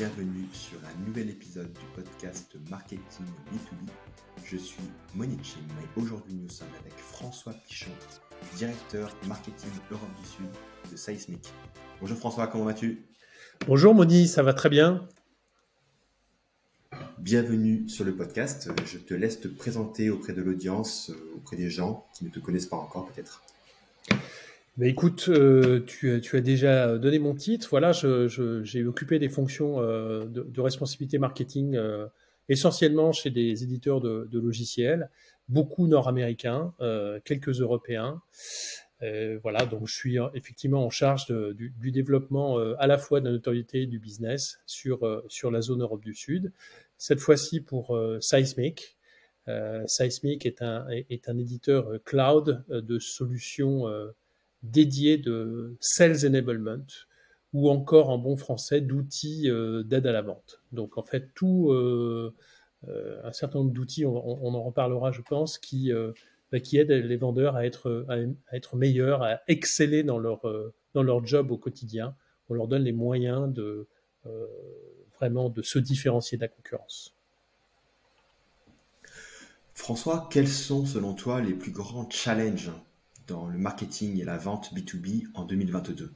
bienvenue sur un nouvel épisode du podcast Marketing B2B. Je suis Monique Chim et aujourd'hui nous sommes avec François Pichon, directeur marketing Europe du Sud de Seismic. Bonjour François, comment vas-tu? Bonjour Moni, ça va très bien. Bienvenue sur le podcast. Je te laisse te présenter auprès de l'audience, euh, auprès des gens qui ne te connaissent pas encore peut-être. Mais écoute, euh, tu, as déjà donné mon titre. Voilà, j'ai occupé des fonctions euh, de, responsabilité marketing essentiellement chez des éditeurs de, logiciels, beaucoup nord-américains, quelques européens. voilà, donc je suis effectivement en charge du, développement à la fois de la notoriété du business sur, sur la zone Europe du Sud, cette fois-ci pour Seismic. Seismic est un, est un éditeur cloud de solutions dédié de sales enablement ou encore en bon français d'outils euh, d'aide à la vente. Donc en fait tout euh, euh, un certain nombre d'outils, on, en reparlera je pense, qui bah, qui aident les vendeurs à être à, être meilleurs, à exceller dans leur dans leur job au quotidien. On leur donne les moyens de vraiment de se différencier de la concurrence. François, quels sont selon toi les plus grands challenges dans le marketing et la vente B2B en 2022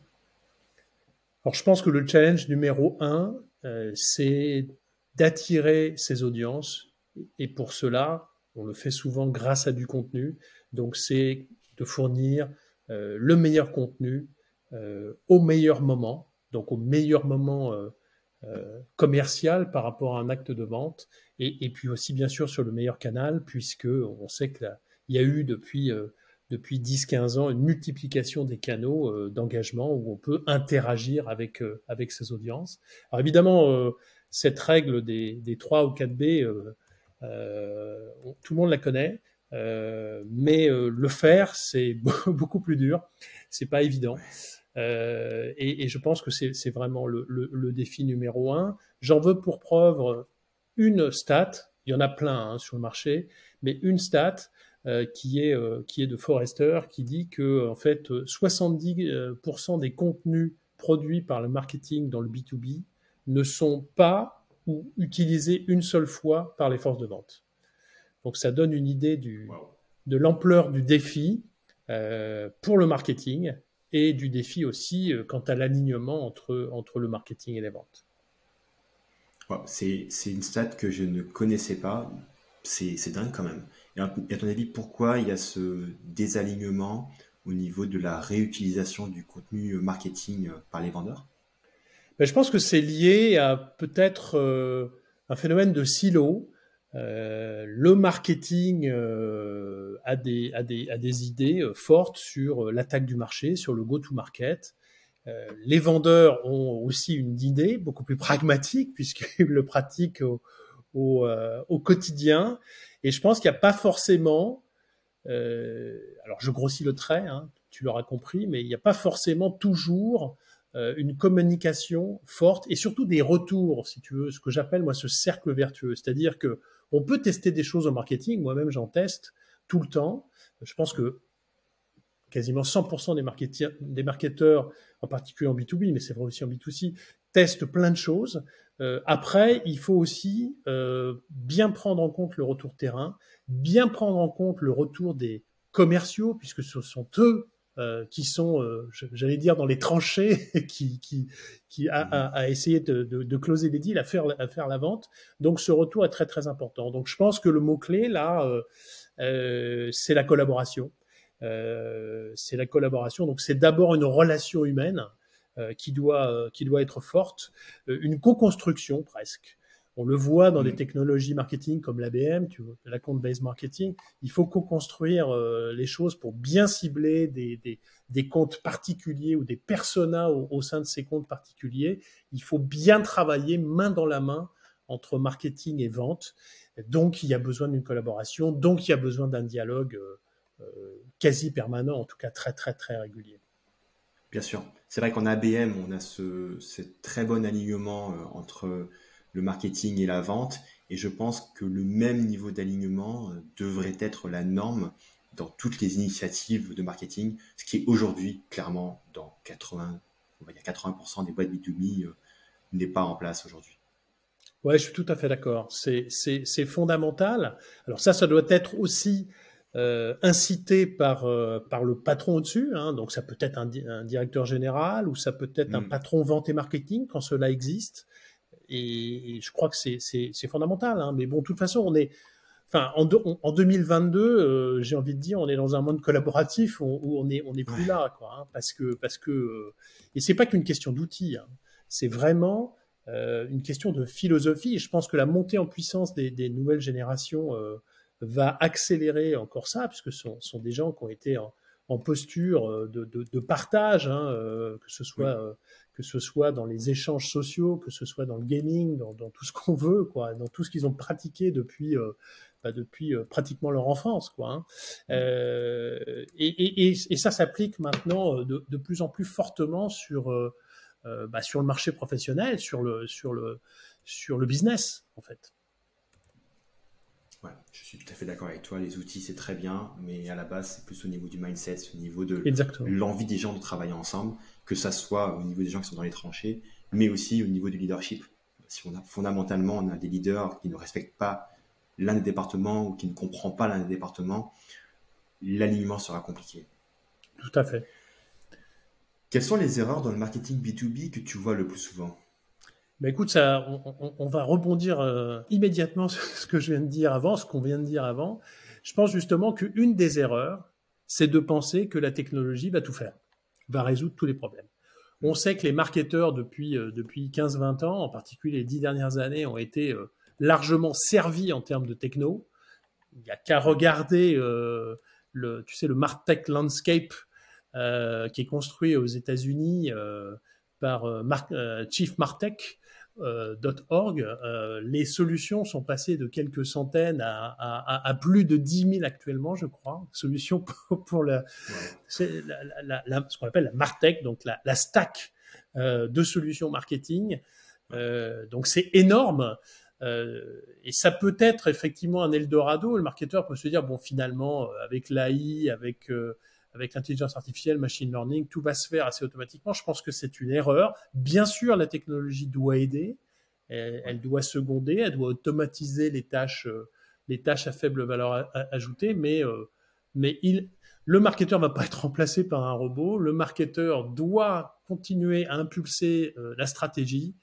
Alors, je pense que le challenge numéro un, euh, c'est d'attirer ces audiences. Et pour cela, on le fait souvent grâce à du contenu. Donc, c'est de fournir euh, le meilleur contenu euh, au meilleur moment, donc au meilleur moment commercial par rapport à un acte de vente, et, puis aussi bien sûr sur le meilleur canal, puisque on sait qu'il y a eu depuis depuis 10-15 ans une multiplication des canaux euh, d'engagement où on peut interagir avec, euh, avec ses audiences. Alors évidemment, euh, cette règle des, des 3 ou 4 B, tout le monde la connaît, mais le faire, c'est beaucoup plus dur, c'est pas évident. Et, je pense que c'est vraiment le, défi numéro un. J'en veux pour preuve une stat, il y en a plein hein, sur le marché, mais une stat euh, qui, est, euh, qui est de Forrester, qui dit que en fait 70% des contenus produits par le marketing dans le B2B ne sont pas ou utilisés une seule fois par les forces de vente. Donc ça donne une idée du, de l'ampleur du défi euh, pour le marketing et du défi aussi quant à l'alignement entre, entre le marketing et les ventes. c'est une stat que je ne connaissais pas. C'est dingue quand même. Et à ton avis, pourquoi il y a ce désalignement au niveau de la réutilisation du contenu marketing par les vendeurs? Ben, Je pense que c'est lié à peut-être euh, un phénomène de silo. Euh, le marketing euh, a, des, a, des, a, des, idées fortes sur l'attaque du marché, sur le go-to-market. les vendeurs ont aussi une idée beaucoup plus pragmatique puisqu'ils le pratiquent au, au, au quotidien. Et je pense qu'il n'y a pas forcément, euh, alors je grossis le trait, hein, tu l'auras compris, mais il n'y a pas forcément toujours euh, une communication forte et surtout des retours, si tu veux, ce que j'appelle moi ce cercle vertueux. C'est-à-dire que on peut tester des choses au marketing, moi-même j'en teste tout le temps. Je pense que quasiment 100% des, des marketeurs, en particulier en B2B, mais c'est vrai aussi en B2C, testent plein de choses. Euh, après, il faut aussi euh, bien prendre en compte le retour terrain, bien prendre en compte le retour des commerciaux, puisque ce sont eux euh, qui sont, euh, j'allais dire, dans les tranchées, qui, qui, qui a, a, a essayé de, de, de, closer des deals, à faire, à faire la vente. Donc, ce retour est très très important. Donc, je pense que le mot clé là, euh, c'est la collaboration. c'est la collaboration. Donc, c'est d'abord une relation humaine. Euh, qui, doit, euh, qui doit être forte, euh, une co-construction presque. On le voit dans des mm. technologies marketing comme l'ABM, la compte-based marketing. Il faut co-construire les choses pour bien cibler des, des, des, comptes particuliers ou des personas au, sein de ces comptes particuliers. Il faut bien travailler main dans la main entre marketing et vente. Donc, il y a besoin d'une collaboration. Donc, il y a besoin d'un dialogue quasi permanent, en tout cas très, très, très régulier. Bien sûr. C'est vrai qu'en ABM, on a ce, très bon alignement euh, entre le marketing et la vente. Et je pense que le même niveau d'alignement euh, devrait être la norme dans toutes les initiatives de marketing, ce qui est aujourd'hui clairement dans 80, on va dire 80% des boîtes B2B euh, n'est pas en place aujourd'hui. Ouais, je suis tout à fait d'accord. C'est fondamental. Alors ça, ça doit être aussi euh, incité par, euh, par le patron au-dessus. Hein. donc ça peut être un, directeur général ou ça peut être un mm. patron vente et marketing quand cela existe. Et, je crois que c'est fondamental. Hein. Mais bon, de toute façon, on est... Enfin, en, en 2022, euh, j'ai envie de dire, on est dans un monde collaboratif où, on est on est plus là, quoi, hein, parce que parce que et c'est pas qu'une question d'outils, hein. c'est vraiment euh, une question de philosophie. Et je pense que la montée en puissance des, nouvelles générations euh, va accélérer encore ça, puisque ce sont, des gens qui ont été en, posture euh, de, partage, hein, que, ce soit, que ce soit dans les échanges sociaux, que ce soit dans le gaming, dans, tout ce qu'on veut, quoi, dans tout ce qu'ils ont pratiqué depuis, bah, depuis pratiquement leur enfance. Quoi, hein. et, et, ça s'applique maintenant de, plus en plus fortement sur euh, bah, sur le marché professionnel, sur le, sur le, sur le business, en fait. Je suis tout à fait d'accord avec toi. Les outils, c'est très bien, mais à la base, c'est plus au niveau du mindset, au niveau de l'envie des gens de travailler ensemble, que ça soit au niveau des gens qui sont dans les tranchées, mais aussi au niveau du leadership. Si on a fondamentalement on a des leaders qui ne respectent pas l'un des départements ou qui ne comprend pas l'un des départements, l'alignement sera compliqué. Tout à fait. Quelles sont les erreurs dans le marketing B2B que tu vois le plus souvent? Bah écoute, ça, on, va rebondir euh, immédiatement sur ce que je viens de dire avant, ce qu'on vient de dire avant. Je pense justement qu'une des erreurs, c'est de penser que la technologie va tout faire, va résoudre tous les problèmes. On sait que les marketeurs depuis, euh, depuis 15-20 ans, en particulier les dix dernières années, ont été euh, largement servis en termes de techno. Il n'y a qu'à regarder le, tu sais, le Martech Landscape qui est construit aux États-Unis euh, par euh, les solutions sont passées de quelques centaines à, plus de 10 000 actuellement, je crois. Solutions pour, la, ce qu'on appelle la Martech, donc la, stack de solutions marketing. donc c'est énorme. et ça peut être effectivement un Eldorado. Le marketeur peut se dire bon finalement avec l'AI, avec avec l'intelligence artificielle, machine learning, tout va se faire assez automatiquement. Je pense que c'est une erreur. Bien sûr, la technologie doit aider, elle, doit seconder, elle doit automatiser les tâches, euh, les tâches à faible valeur ajoutée, mais, euh, le marketeur va pas être remplacé par un robot. Le marketeur doit continuer à impulser euh, la stratégie,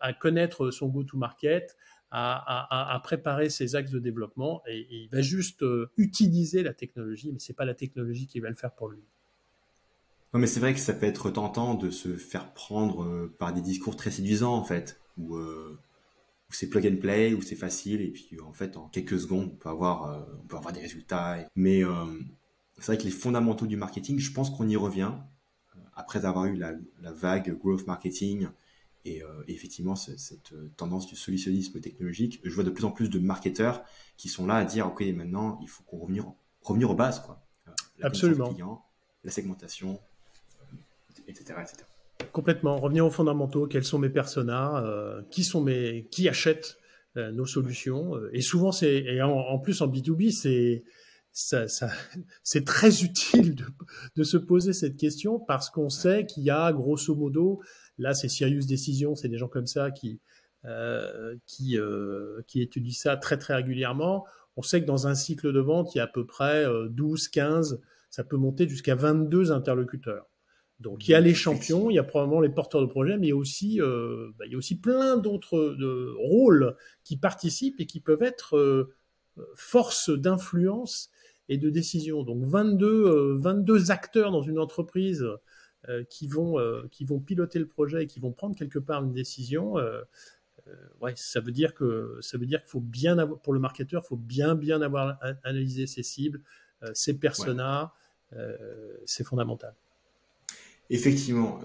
à connaître son go-to-market, à, préparer ses axes de développement et, il va juste euh, utiliser la technologie, mais c'est pas la technologie qui va le faire pour lui. Non, mais c'est vrai que ça peut être tentant de se faire prendre euh, par des discours très séduisants en fait, où, euh, où c'est plug and play, où c'est facile et puis en fait en quelques secondes on peut avoir, on peut avoir des résultats. Mais c'est vrai que les fondamentaux du marketing, je pense qu'on y revient après avoir eu la vague growth marketing et euh, effectivement, cette euh, tendance du solutionnisme technologique, je vois de plus en plus de marketeurs qui sont là à dire, OK, maintenant, il faut qu'on revenir, revenir aux bases, quoi. Euh, la Absolument. la segmentation, etc., etc. Complètement. Revenir aux fondamentaux. Quels sont mes personas? Qui sont mes, qui achètent nos solutions? Et souvent, c'est, et en, plus en B2B, c'est, ça, ça c'est très utile de, de, se poser cette question parce qu'on sait qu'il y a grosso modo Là, c'est Sirius Décision, c'est des gens comme ça qui, euh, qui, euh, qui étudient ça très très régulièrement. On sait que dans un cycle de vente, il y a à peu près 12, euh, 15, ça peut monter jusqu'à 22 interlocuteurs. Donc il y a les champions, il y a probablement les porteurs de projets, mais il y a aussi, bah, il y a aussi plein d'autres rôles qui participent et qui peuvent être force d'influence et de décision. Donc 22, 22 acteurs dans une entreprise qui, vont, euh, qui vont piloter le projet et qui vont prendre quelque part une décision, euh, ouais, ça veut dire que ça veut dire qu'il faut bien avoir, pour le marketeur, il faut bien bien avoir analysé ses cibles, ses personas, c'est fondamental. Effectivement,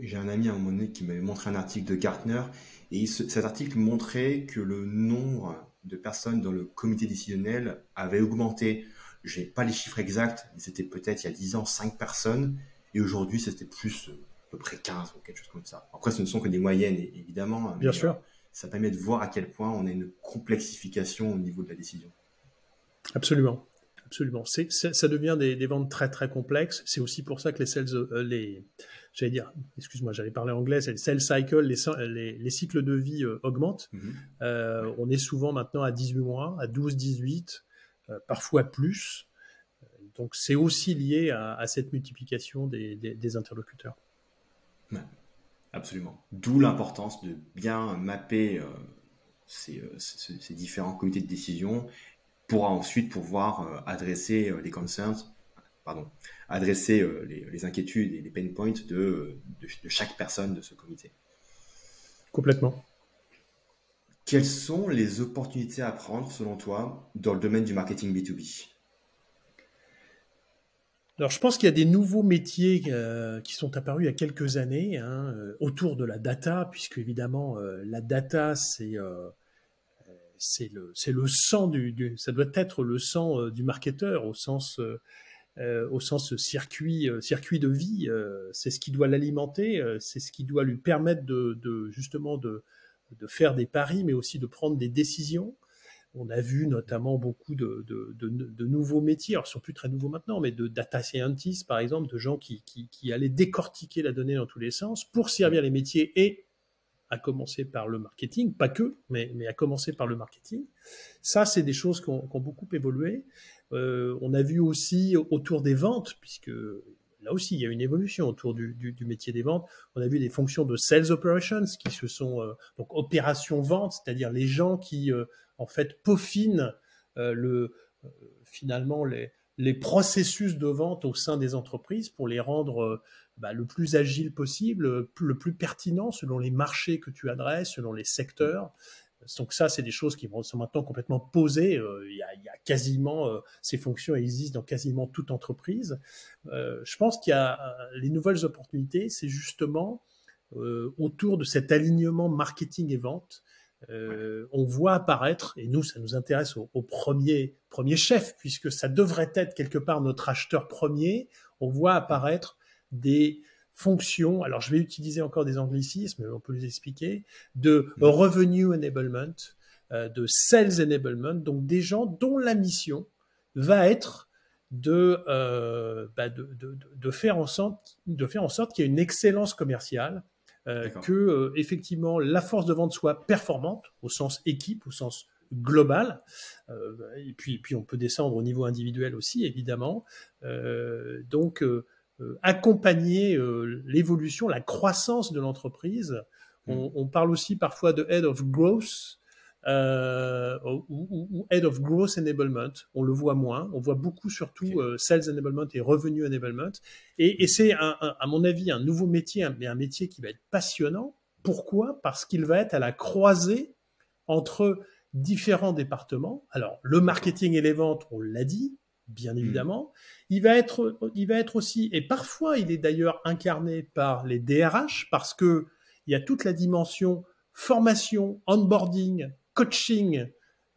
j'ai un ami à un moment donné qui m'avait montré un article de Gartner et cet article montrait que le nombre de personnes dans le comité décisionnel avait augmenté. Je n'ai pas les chiffres exacts, mais c'était peut-être il y a 10 ans 5 personnes et aujourd'hui, c'était plus euh, à peu près 15 ou quelque chose comme ça. Après, ce ne sont que des moyennes, évidemment. Hein, Bien sûr. Euh, ça permet de voir à quel point on a une complexification au niveau de la décision. Absolument. absolument. Ça devient des, des, ventes très très complexes. C'est aussi pour ça que les sales, euh, les, j'allais dire, excuse-moi, j'allais parler anglais, c'est les sales cycles, les, les, cycles de vie euh, augmentent. Mhm. Euh, on est souvent maintenant à 18 mois, à 12, 18, parfois plus. Donc c'est aussi lié à, à cette multiplication des, des interlocuteurs. absolument. D'où l'importance de bien mapper ces, ces, différents comités de décision pourra ensuite pouvoir euh, adresser euh, les concerns, pardon, adresser euh, les, inquiétudes et les pain points de, de, chaque personne de ce comité. Complètement. Quelles sont les opportunités à prendre, selon toi, dans le domaine du marketing B2B alors, je pense qu'il y a des nouveaux métiers qui sont apparus il y a quelques années hein, autour de la data, puisque évidemment, la data, c'est le, le sang du, ça doit être le sang euh, du marketeur au sens, euh, euh, au sens circuit, circuit de vie. c'est ce qui doit l'alimenter, c'est ce qui doit lui permettre de, justement de, de, faire des paris, mais aussi de prendre des décisions. On a vu notamment beaucoup de, nouveaux métiers, alors ils sont plus très nouveaux maintenant, mais de data scientists par exemple, de gens qui, allaient décortiquer la donnée dans tous les sens pour servir les métiers et à commencer par le marketing, pas que, mais, mais à commencer par le marketing. Ça, c'est des choses qui ont, beaucoup évolué. Euh, on a vu aussi autour des ventes, puisque là aussi, il y a une évolution autour du, métier des ventes. On a vu des fonctions de sales operations qui se sont, euh, donc opérations vente, c'est-à-dire les gens qui, euh, en fait, peaufinent le, finalement les, les processus de vente au sein des entreprises pour les rendre bah, le plus agile possible, le plus pertinent selon les marchés que tu adresses, selon les secteurs. Donc ça, c'est des choses qui sont maintenant complètement posées. Euh, il, y a, quasiment euh, ces fonctions existent dans quasiment toute entreprise. Euh, je pense qu'il y a les nouvelles opportunités, c'est justement autour de cet alignement marketing et vente. on voit apparaître, et nous, ça nous intéresse au, au, premier, premier chef, puisque ça devrait être quelque part notre acheteur premier. On voit apparaître des alors je vais utiliser encore des anglicismes, on peut les expliquer, de mm. revenue enablement, euh, de sales enablement, donc des gens dont la mission va être de, euh, bah de, de, de, faire en sorte, de faire en sorte qu'il y ait une excellence commerciale, euh, que effectivement la force de vente soit performante au sens équipe, au sens global, et puis, puis on peut descendre au niveau individuel aussi évidemment. donc euh, accompagner euh, l'évolution, la croissance de l'entreprise. On, mm. parle aussi parfois de head of growth euh, ou, head of growth enablement. On le voit moins. On voit beaucoup surtout sales enablement et revenue enablement. Et, c'est, à mon avis, un nouveau métier, mais un métier qui va être passionnant. Pourquoi? Parce qu'il va être à la croisée entre différents départements. Alors, le marketing et les ventes, on l'a dit, bien mm. évidemment. Il va être, il va être aussi, et parfois il est d'ailleurs incarné par les DRH parce que il y a toute la dimension formation, onboarding, coaching,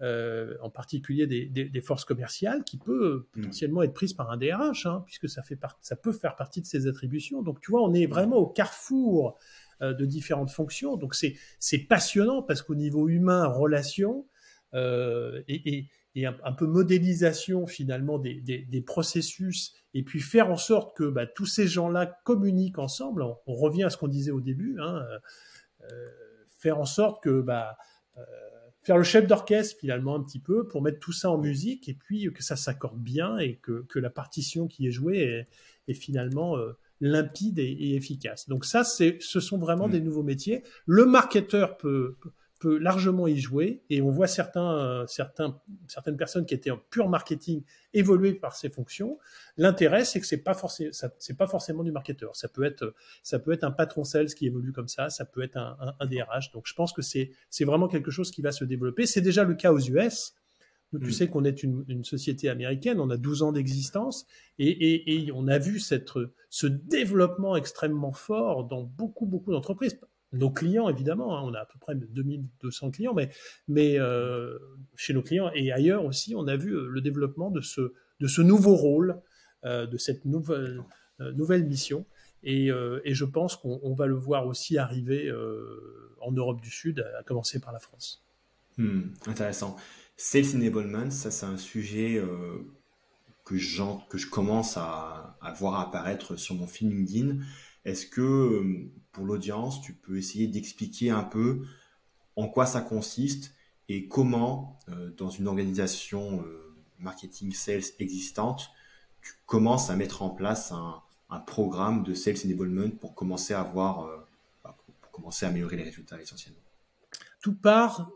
euh, en particulier des, forces commerciales, qui peut mm. potentiellement être prise par un DRH, hein, puisque ça, fait ça peut faire partie de ses attributions. Donc tu vois, on est vraiment au carrefour euh, de différentes fonctions. Donc c'est passionnant parce qu'au niveau humain, relation, euh, et, et un, peu modélisation finalement des, des, processus et puis faire en sorte que bah, tous ces gens-là communiquent ensemble. On, revient à ce qu'on disait au début, hein, euh, faire en sorte que bah, euh, faire le chef d'orchestre finalement un petit peu pour mettre tout ça en musique et puis que ça s'accorde bien et que, que, la partition qui est jouée est, est finalement limpide et, efficace. Donc ça, c'est, ce sont vraiment mmh. des nouveaux métiers. Le marketeur peut, peut peut largement y jouer et on voit certains, euh, certains, certaines personnes qui étaient en pur marketing évoluer par ces fonctions. L'intérêt, c'est que c'est pas forcément, c'est pas forcément du marketeur. Ça peut être, ça peut être un patron sales qui évolue comme ça, ça peut être un, un, DRH. Donc, je pense que c'est, c'est vraiment quelque chose qui va se développer. C'est déjà le cas aux US. tu mm. sais qu'on est une, une, société américaine, on a 12 ans d'existence et, et, et, on a vu cette, ce développement extrêmement fort dans beaucoup, beaucoup d'entreprises nos clients, évidemment, hein, on a à peu près 2200 clients, mais, mais euh, chez nos clients et ailleurs aussi, on a vu euh, le développement de ce, de ce nouveau rôle, euh, de cette nouvelle, nouvelle mission. Et, et je pense qu'on va le voir aussi arriver en Europe du Sud, à commencer par la France. Hmm, intéressant. Sales enablement, ça c'est un sujet que, que je commence à, à, voir apparaître sur mon film LinkedIn. Est-ce que pour l'audience, tu peux essayer d'expliquer un peu en quoi ça consiste et comment, dans une organisation marketing sales existante, tu commences à mettre en place un, programme de sales enablement pour commencer à avoir, euh, bah, pour commencer à améliorer les résultats essentiellement? Tout part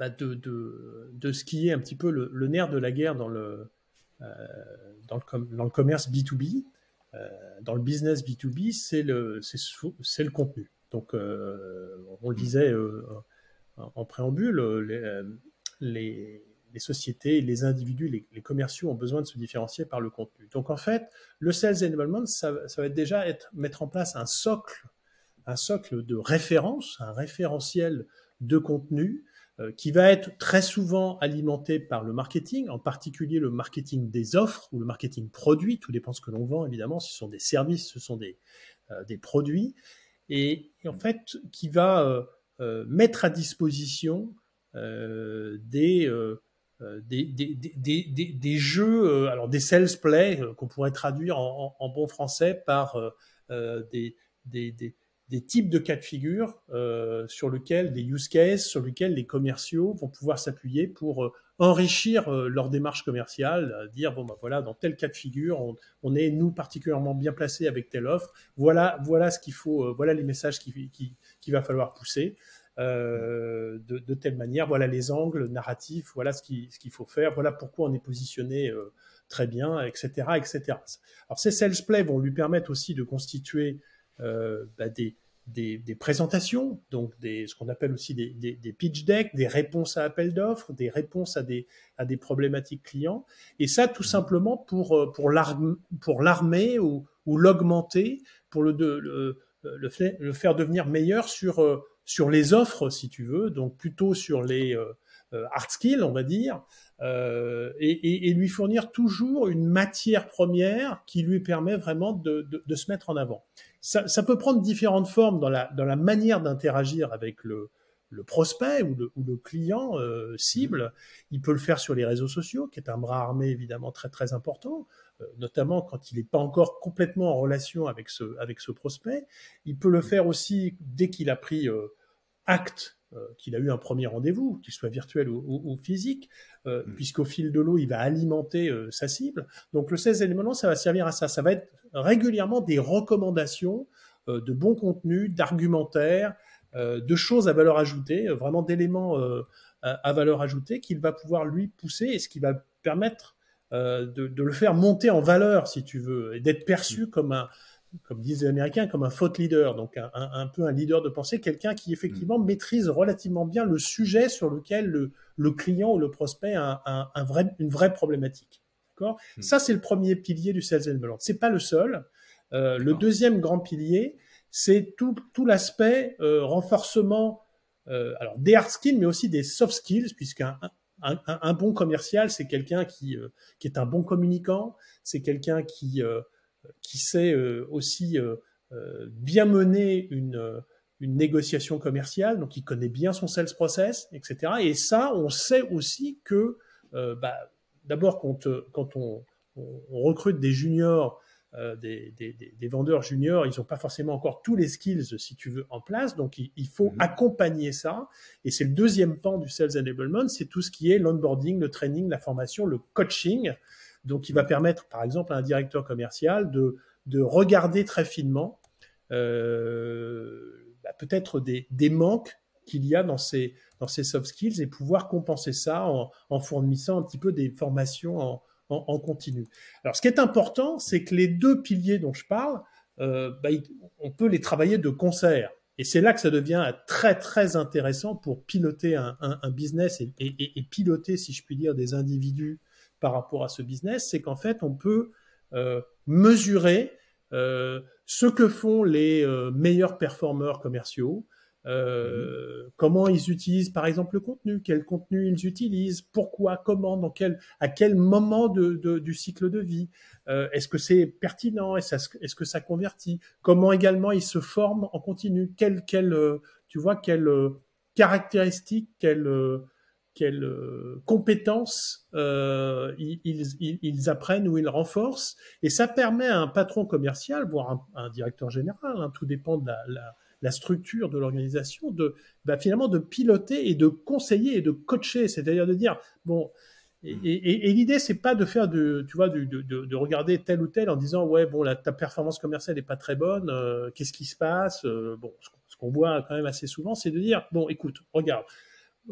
bah, de, ce qui est un petit peu le, nerf de la guerre euh, dans le commerce B2B. Euh, dans le business B2B, c'est le, c'est le contenu. Donc, euh, on le disait euh, en préambule, les, les les sociétés, les individus, les, commerciaux ont besoin de se différencier par le contenu. Donc en fait, le sales enablement, ça, va être déjà être, mettre en place un socle, un socle de référence, un référentiel de contenu qui va être très souvent alimenté par le marketing, en particulier le marketing des offres ou le marketing produit, tout dépend ce que l'on vend évidemment, ce sont des services, ce sont des, euh, produits, et, en fait qui va euh, mettre à disposition des euh, jeux, euh, alors des sales play euh, qu'on pourrait traduire en, bon français par des, types de cas de figure sur lesquels, des use cases sur lesquels les commerciaux vont pouvoir s'appuyer pour enrichir leur démarche commerciale, dire bon ben voilà dans tel cas de figure on, on, est nous particulièrement bien placés avec telle offre, voilà voilà ce qu'il faut, voilà les messages qu'il qui, qui va falloir pousser. Euh, de, de, telle manière. Voilà les angles narratifs, voilà ce qu'il ce qu'il faut faire, voilà pourquoi on est positionné euh, très bien, etc., etc. Alors ces sales plays vont lui permettre aussi de constituer euh, bah, des, des, des, présentations, donc des, ce qu'on appelle aussi des, des, des, pitch decks, des réponses à appel d'offres, des réponses à des, à des problématiques clients, et ça tout simplement pour, euh, pour l'armer ou, ou l'augmenter, pour le, le, le, le, faire devenir meilleur sur euh, sur les offres, si tu veux, donc plutôt sur les euh, euh, hard skills, on va dire, euh, et, lui fournir toujours une matière première qui lui permet vraiment de, se mettre en avant. Ça, peut prendre différentes formes dans la, dans la manière d'interagir avec le, prospect ou le, client cible. Il peut le faire sur les réseaux sociaux, qui est un bras armé évidemment très très important, notamment quand il n'est pas encore complètement en relation avec ce, avec ce prospect. Il peut le faire aussi dès qu'il a pris acte euh, qu'il a eu un premier rendez-vous, qu'il soit virtuel ou, physique, euh, mm. puisqu'au fil de l'eau, il va alimenter euh, sa cible. Donc le 16 éléments, ça va servir à ça. Ça va être régulièrement des recommandations de bons contenus, d'argumentaires, de choses à valeur ajoutée, vraiment d'éléments à, valeur ajoutée qu'il va pouvoir lui pousser et ce qui va permettre de, le faire monter en valeur, si tu veux, et d'être perçu mm. comme un, comme disent les Américains, comme un thought leader, donc un, peu un leader de pensée, quelqu'un qui effectivement mm. maîtrise relativement bien le sujet sur lequel le, client ou le prospect a un, vrai, une vraie problématique. D'accord? Mm. Ça, c'est le premier pilier du sales enablement. C'est pas le seul. Euh, le deuxième grand pilier, c'est tout, tout l'aspect euh, renforcement euh, alors des hard skills, mais aussi des soft skills, puisqu'un un, un, bon commercial, c'est quelqu'un qui, qui est un bon communicant, c'est quelqu'un qui qui sait euh, aussi euh, euh, bien mener une, une négociation commerciale, donc il connaît bien son sales process, etc. Et ça, on sait aussi que, bah, d'abord, quand, quand on, on, recrute des juniors, des, des, des, vendeurs juniors, ils n'ont pas forcément encore tous les skills, si tu veux, en place. Donc, il, faut mm-hmm. accompagner ça. Et c'est le deuxième pan du sales enablement, c'est tout ce qui est l'onboarding, le training, la formation, le coaching. Donc, il va permettre, par exemple, à un directeur commercial de, de regarder très finement euh, bah, peut-être des, des, manques qu'il y a dans ces, dans ces soft skills et pouvoir compenser ça en, en fournissant un petit peu des formations en, en, continu. Alors, ce qui est important, c'est que les deux piliers dont je parle, euh, bah, on peut les travailler de concert. Et c'est là que ça devient très très intéressant pour piloter un, un, business et, et, piloter, si je puis dire, des individus par rapport à ce business, c'est qu'en fait, on peut euh, mesurer euh, ce que font les euh, meilleurs performeurs commerciaux, euh, comment ils utilisent par exemple le contenu, quel contenu ils utilisent, pourquoi, comment, dans quel, à quel moment de, de, du cycle de vie, euh, est-ce que c'est pertinent, est-ce, est-ce que ça convertit, comment également ils se forment en continu, quelle, quelle, tu vois, quelles caractéristiques, quelles quelles euh, compétences euh, ils, ils, ils, apprennent ou ils renforcent. Et ça permet à un patron commercial, voire un, un directeur général, hein, tout dépend de la, la, la structure de l'organisation, de bah, finalement de piloter et de conseiller et de coacher, c'est-à-dire de dire bon. Et, mmh. et, et l'idée, c'est pas de faire de, tu vois, de, de, de, regarder tel ou tel en disant ouais bon la, ta performance commerciale est pas très bonne, euh, qu'est-ce qui se passe Bon, ce qu'on voit quand même assez souvent, c'est de dire bon écoute, regarde,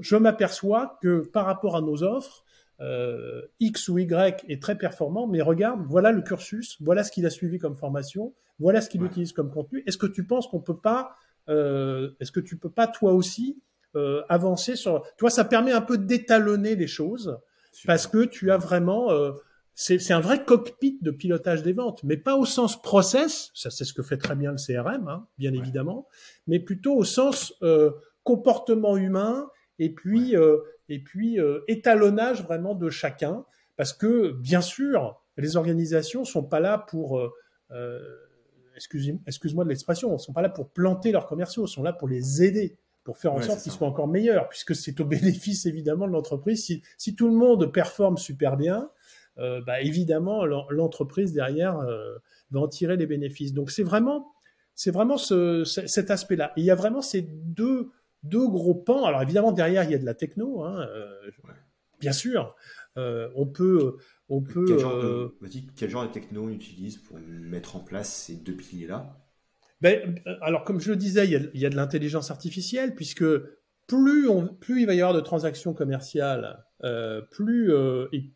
je m'aperçois que par rapport à nos offres, euh, X ou Y est très performant, mais regarde, voilà le cursus, voilà ce qu'il a suivi comme formation, voilà ce qu'il utilise comme contenu. Est-ce que tu penses qu'on peut pas, euh, est-ce que tu peux pas toi aussi euh, avancer sur, toi, ça permet un peu d'étalonner les choses parce que tu as vraiment, euh, c'est un vrai cockpit de pilotage des ventes, mais pas au sens process, ça c'est ce que fait très bien le CRM, hein, bien évidemment, mais plutôt au sens euh, comportement humain et puis euh, et puis euh, étalonnage vraiment de chacun parce que bien sûr les organisations sont pas là pour euh, excuse-moi de l'expression, sont pas là pour planter leurs commerciaux, sont là pour les aider, pour faire en sorte qu'ils soient encore meilleurs, puisque c'est au bénéfice évidemment de l'entreprise. Si, si, tout le monde performe super bien, euh, bah, évidemment l'entreprise derrière euh, va en tirer les bénéfices. Donc c'est vraiment, c'est vraiment ce, cet aspect-là. Il y a vraiment ces deux deux gros pans. Alors évidemment derrière il y a de la techno, hein, euh, bien sûr. Euh, on peut, on peut. Quel genre, de, euh, quel genre de techno on utilise pour mettre en place ces deux piliers-là? Ben, alors comme je le disais, il y a, il y a de l'intelligence artificielle puisque plus, on, plus il va y avoir de transactions commerciales, euh, plus et,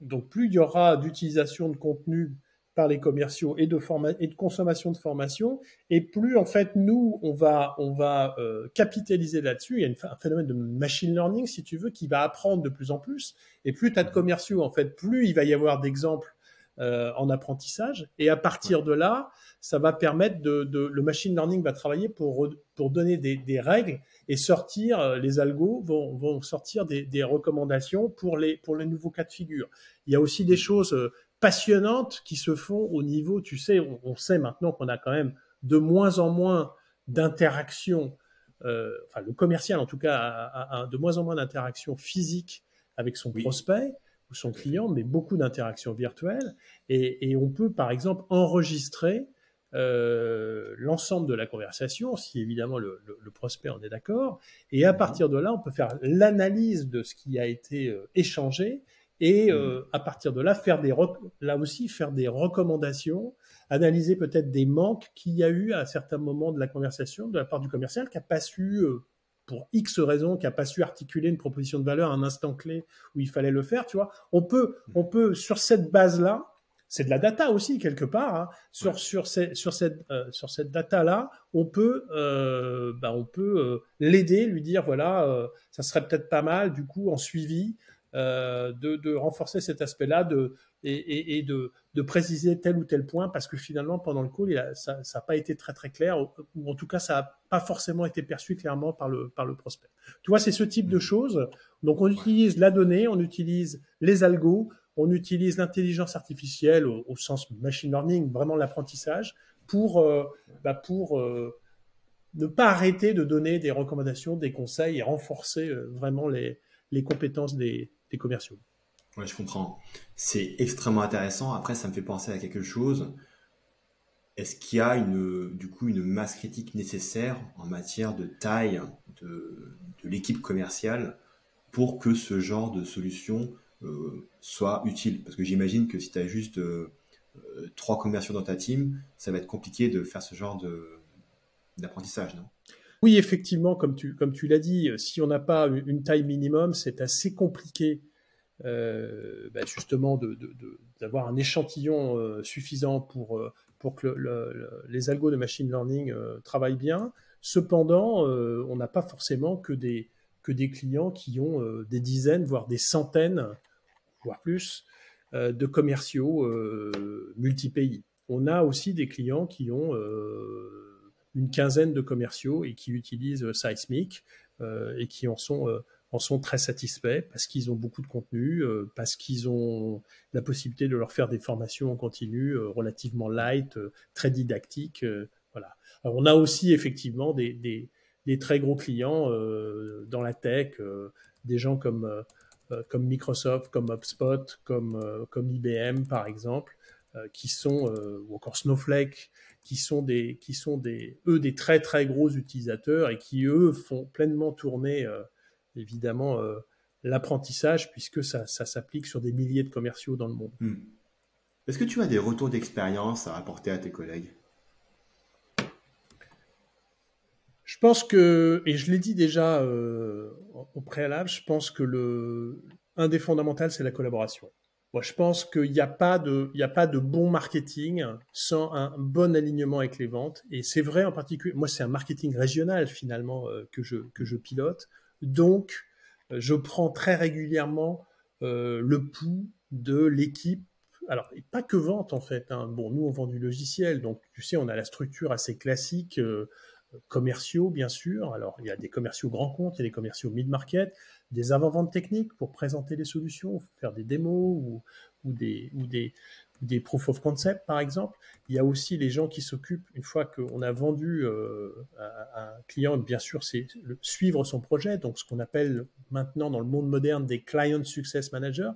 donc plus il y aura d'utilisation de contenu par les commerciaux et de, et de consommation de formation, et plus en fait nous on va on va euh, capitaliser là-dessus. Il y a un phénomène de machine learning si tu veux qui va apprendre de plus en plus, et plus tu as de commerciaux en fait, plus il va y avoir d'exemples euh, en apprentissage, et à partir de là, ça va permettre de, de, le machine learning va travailler pour pour donner des, des règles et sortir euh, les algos vont, vont sortir des, des recommandations pour les pour les nouveaux cas de figure. Il y a aussi des choses euh, passionnantes qui se font au niveau, tu sais, on, sait maintenant qu'on a quand même de moins en moins d'interactions, euh, enfin le commercial en tout cas a, de moins en moins d'interactions physiques avec son prospect ou son client, mais beaucoup d'interactions virtuelles. Et, on peut par exemple enregistrer euh, l'ensemble de la conversation, si évidemment le, prospect en est d'accord, et à partir de là, on peut faire l'analyse de ce qui a été euh, échangé et euh, mm. à partir de là faire des là aussi faire des recommandations, analyser peut-être des manques qu'il y a eu à certains moments de la conversation de la part du commercial qui a pas su euh, pour X raisons, qui a pas su articuler une proposition de valeur à un instant clé où il fallait le faire, tu vois. On peut mm. on peut sur cette base là c'est de la data aussi quelque part. Hein. Sur sur, ces, sur cette euh, sur cette data là, on peut euh, bah, on peut euh, l'aider, lui dire voilà, ça serait peut-être pas mal du coup en suivi euh, de, de, renforcer cet aspect-là de, et, et, et de, de, préciser tel ou tel point parce que finalement pendant le call il ça n'a pas été très très clair ou en tout cas ça n'a pas forcément été perçu clairement par le, par le prospect. Tu vois, c'est ce type de choses. Donc on utilise la donnée, on utilise les algos, on utilise l'intelligence artificielle au, au, sens machine learning, vraiment l'apprentissage, pour, euh, bah pour euh, ne pas arrêter de donner des recommandations, des conseils et renforcer euh, vraiment les, les compétences des, commerciaux. Je comprends. C'est extrêmement intéressant. Après, ça me fait penser à quelque chose. Est-ce qu'il y a une, du coup une masse critique nécessaire en matière de taille de, l'équipe commerciale pour que ce genre de solution euh, soit utile? Parce que j'imagine que si tu as juste euh, euh, trois commerciaux dans ta team, ça va être compliqué de faire ce genre d'apprentissage, non? Oui, effectivement, comme tu, l'as dit, si on n'a pas une taille minimum, c'est assez compliqué euh, bah justement d'avoir un échantillon euh, suffisant pour, euh, pour que les algos de machine learning travaillent bien. Cependant, on n'a pas forcément que des, que des clients qui ont des dizaines, voire des centaines, voire plus, de commerciaux multi-pays. On a aussi des clients qui ont une quinzaine de commerciaux et qui utilisent Seismic euh, et qui en sont euh, en sont très satisfaits parce qu'ils ont beaucoup de contenu, euh, parce qu'ils ont la possibilité de leur faire des formations en continu relativement light, très didactiques. voilà. Alors, on a aussi effectivement des, des, des très gros clients dans la tech, des gens comme, comme Microsoft, comme HubSpot, comme, comme IBM par exemple, qui sont, ou encore Snowflake, qui sont des, qui sont des, eux, des très très gros utilisateurs et qui eux font pleinement tourner évidemment l'apprentissage puisque ça, ça s'applique sur des milliers de commerciaux dans le monde. Hmm. Est-ce que tu as des retours d'expérience à apporter à tes collègues? Je pense que, et je l'ai dit déjà euh, au préalable, je pense que le, un des fondamentaux, c'est la collaboration. Moi, je pense qu'il n'y a, pas de, il a pas de bon marketing sans un bon alignement avec les ventes. Et c'est vrai en particulier, moi, c'est un marketing régional finalement euh, que, je, que je pilote. Donc, euh, je prends très régulièrement le pouls de l'équipe alors, pas que vente en fait. Hein. Bon, nous, on vend du logiciel, donc tu sais, on a la structure assez classique, euh, commerciaux, bien sûr. Alors, il y a des commerciaux grands comptes, il y a des commerciaux mid-market, des avant-ventes techniques pour présenter les solutions, faire des démos ou, des, ou des, des proof of concept, par exemple. Il y a aussi les gens qui s'occupent, une fois qu'on a vendu euh, à, un client, bien sûr, c'est suivre son projet, donc ce qu'on appelle maintenant dans le monde moderne des client success managers.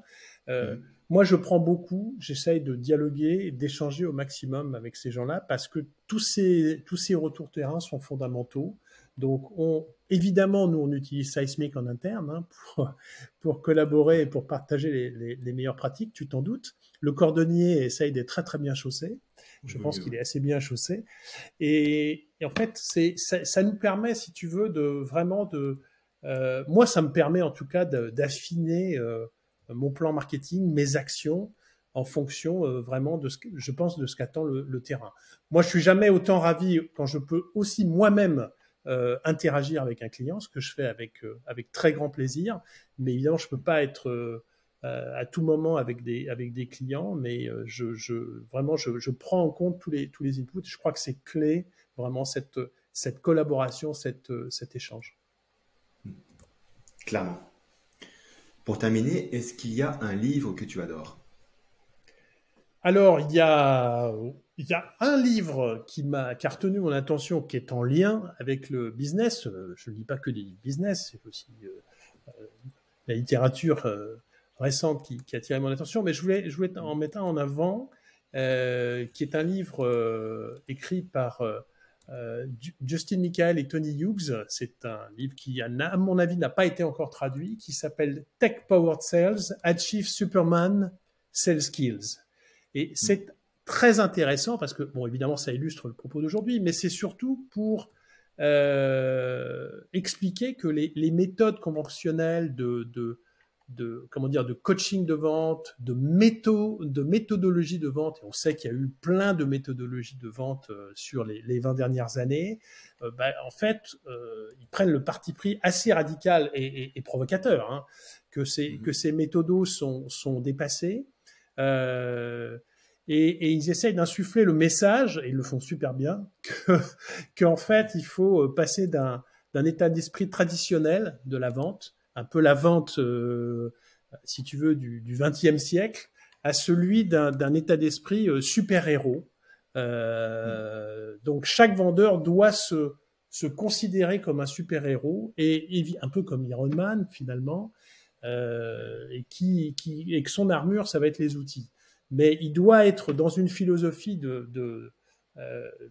Euh, mmh. Moi, je prends beaucoup, j'essaye de dialoguer, d'échanger au maximum avec ces gens-là parce que tous ces, tous ces retours terrain sont fondamentaux. Donc, on, évidemment, nous, on utilise Seismic en interne hein, pour, pour collaborer et pour partager les, les, meilleures pratiques, tu t'en doutes. Le cordonnier essaye d'être très, très bien chaussé. Je pense qu'il est assez bien chaussé. Et, en fait, c'est, ça, ça, nous permet, si tu veux, de vraiment de... Euh, moi, ça me permet en tout cas d'affiner... Euh, mon plan marketing, mes actions en fonction euh, vraiment de ce que je pense de ce qu'attend le, terrain. Moi, je suis jamais autant ravi quand je peux aussi moi-même euh, interagir avec un client, ce que je fais avec euh, avec très grand plaisir. Mais évidemment, je peux pas être à tout moment avec des avec des clients, mais je, je vraiment je, je, prends en compte tous les tous les inputs. Je crois que c'est clé vraiment cette cette collaboration, cette cet échange. Clairement. Pour terminer, est-ce qu'il y a un livre que tu adores? Alors, il y a, a un livre qui m'a retenu mon attention, qui est en lien avec le business. Euh, je ne lis pas que des livres business, c'est aussi euh, euh, la littérature récente qui, a attiré mon attention, mais je voulais, en mettre un en avant, qui est un livre écrit par Justin Michael et Tony Hughes, c'est un livre qui, à mon avis, n'a pas été encore traduit, qui s'appelle Tech Powered Sales, Achieve Superman Sales Skills. Et c'est très intéressant parce que, bon, évidemment, ça illustre le propos d'aujourd'hui, mais c'est surtout pour euh, expliquer que les, les méthodes conventionnelles de, de, de comment dire de coaching de vente, de métho, de méthodologie de vente. Et on sait qu'il y a eu plein de méthodologies de vente euh, sur les, les, 20 dernières années. Euh, bah, en fait, ils prennent le parti pris assez radical et, et, provocateur hein, que ces mmh. que ces méthodos sont sont dépassés. Et, et, ils essayent d'insuffler le message, et ils le font super bien, qu'en fait, il faut passer d'un état d'esprit traditionnel de la vente un peu la vente, euh, si tu veux, du XXe siècle à celui d'un état d'esprit euh, super-héros. Euh, donc chaque vendeur doit se, se considérer comme un super-héros et, un peu comme Iron Man finalement, et, qui, qui, et que son armure, ça va être les outils. Mais il doit être dans une philosophie de,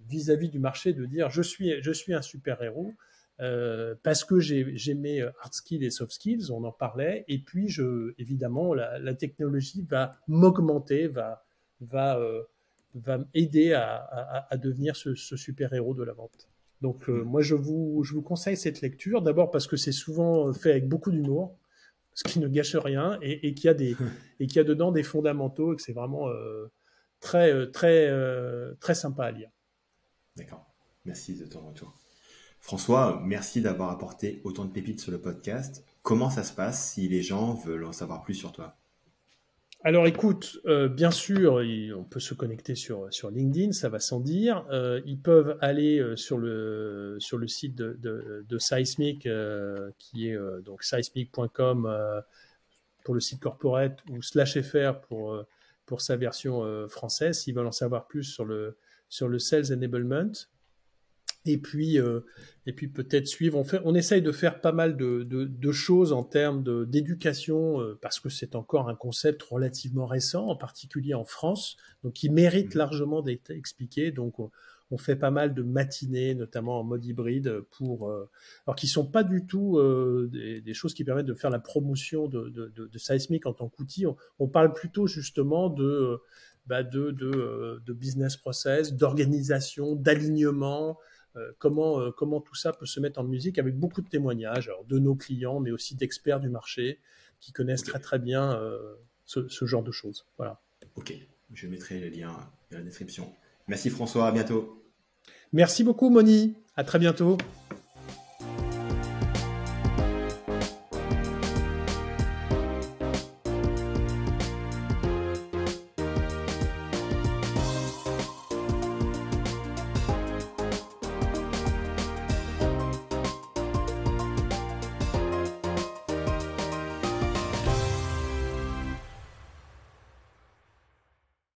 vis-à-vis -vis du marché de dire je suis, je suis un super-héros. Euh, parce que j'ai mes hard skills et soft skills, on en parlait, et puis je, évidemment la, la technologie va m'augmenter, va va euh, va m'aider à, à, à, devenir ce, ce, super héros de la vente. Donc euh, moi je vous je vous conseille cette lecture d'abord parce que c'est souvent fait avec beaucoup d'humour, ce qui ne gâche rien, et, et qu'il y a des et qu'il y a dedans des fondamentaux et que c'est vraiment euh, très très très sympa à lire. D'accord. Merci de ton retour. François, merci d'avoir apporté autant de pépites sur le podcast. Comment ça se passe si les gens veulent en savoir plus sur toi? Alors écoute, euh, bien sûr, on peut se connecter sur, LinkedIn, ça va sans dire. Euh, ils peuvent aller euh, sur, le, site de, Seismic, qui est donc seismic.com pour le site corporate ou slash fr pour, sa version française, s'ils veulent en savoir plus sur le Sales Enablement. Et puis, euh, et puis peut-être suivre. On, fait, on essaye de faire pas mal de, de, de choses en termes d'éducation, euh, parce que c'est encore un concept relativement récent, en particulier en France, donc qui mérite mmh. largement d'être expliqué. Donc, on, on, fait pas mal de matinées, notamment en mode hybride, pour, euh, alors qui sont pas du tout euh, des, des, choses qui permettent de faire la promotion de, de, de, de Seismic en tant qu'outil. On, on, parle plutôt justement de, bah de, de, de business process, d'organisation, d'alignement. Euh, comment, euh, comment tout ça peut se mettre en musique avec beaucoup de témoignages de nos clients, mais aussi d'experts du marché qui connaissent très très bien euh, ce, ce, genre de choses. Voilà. Ok, je mettrai le lien dans la description. Merci François, à bientôt. Merci beaucoup Moni, à très bientôt.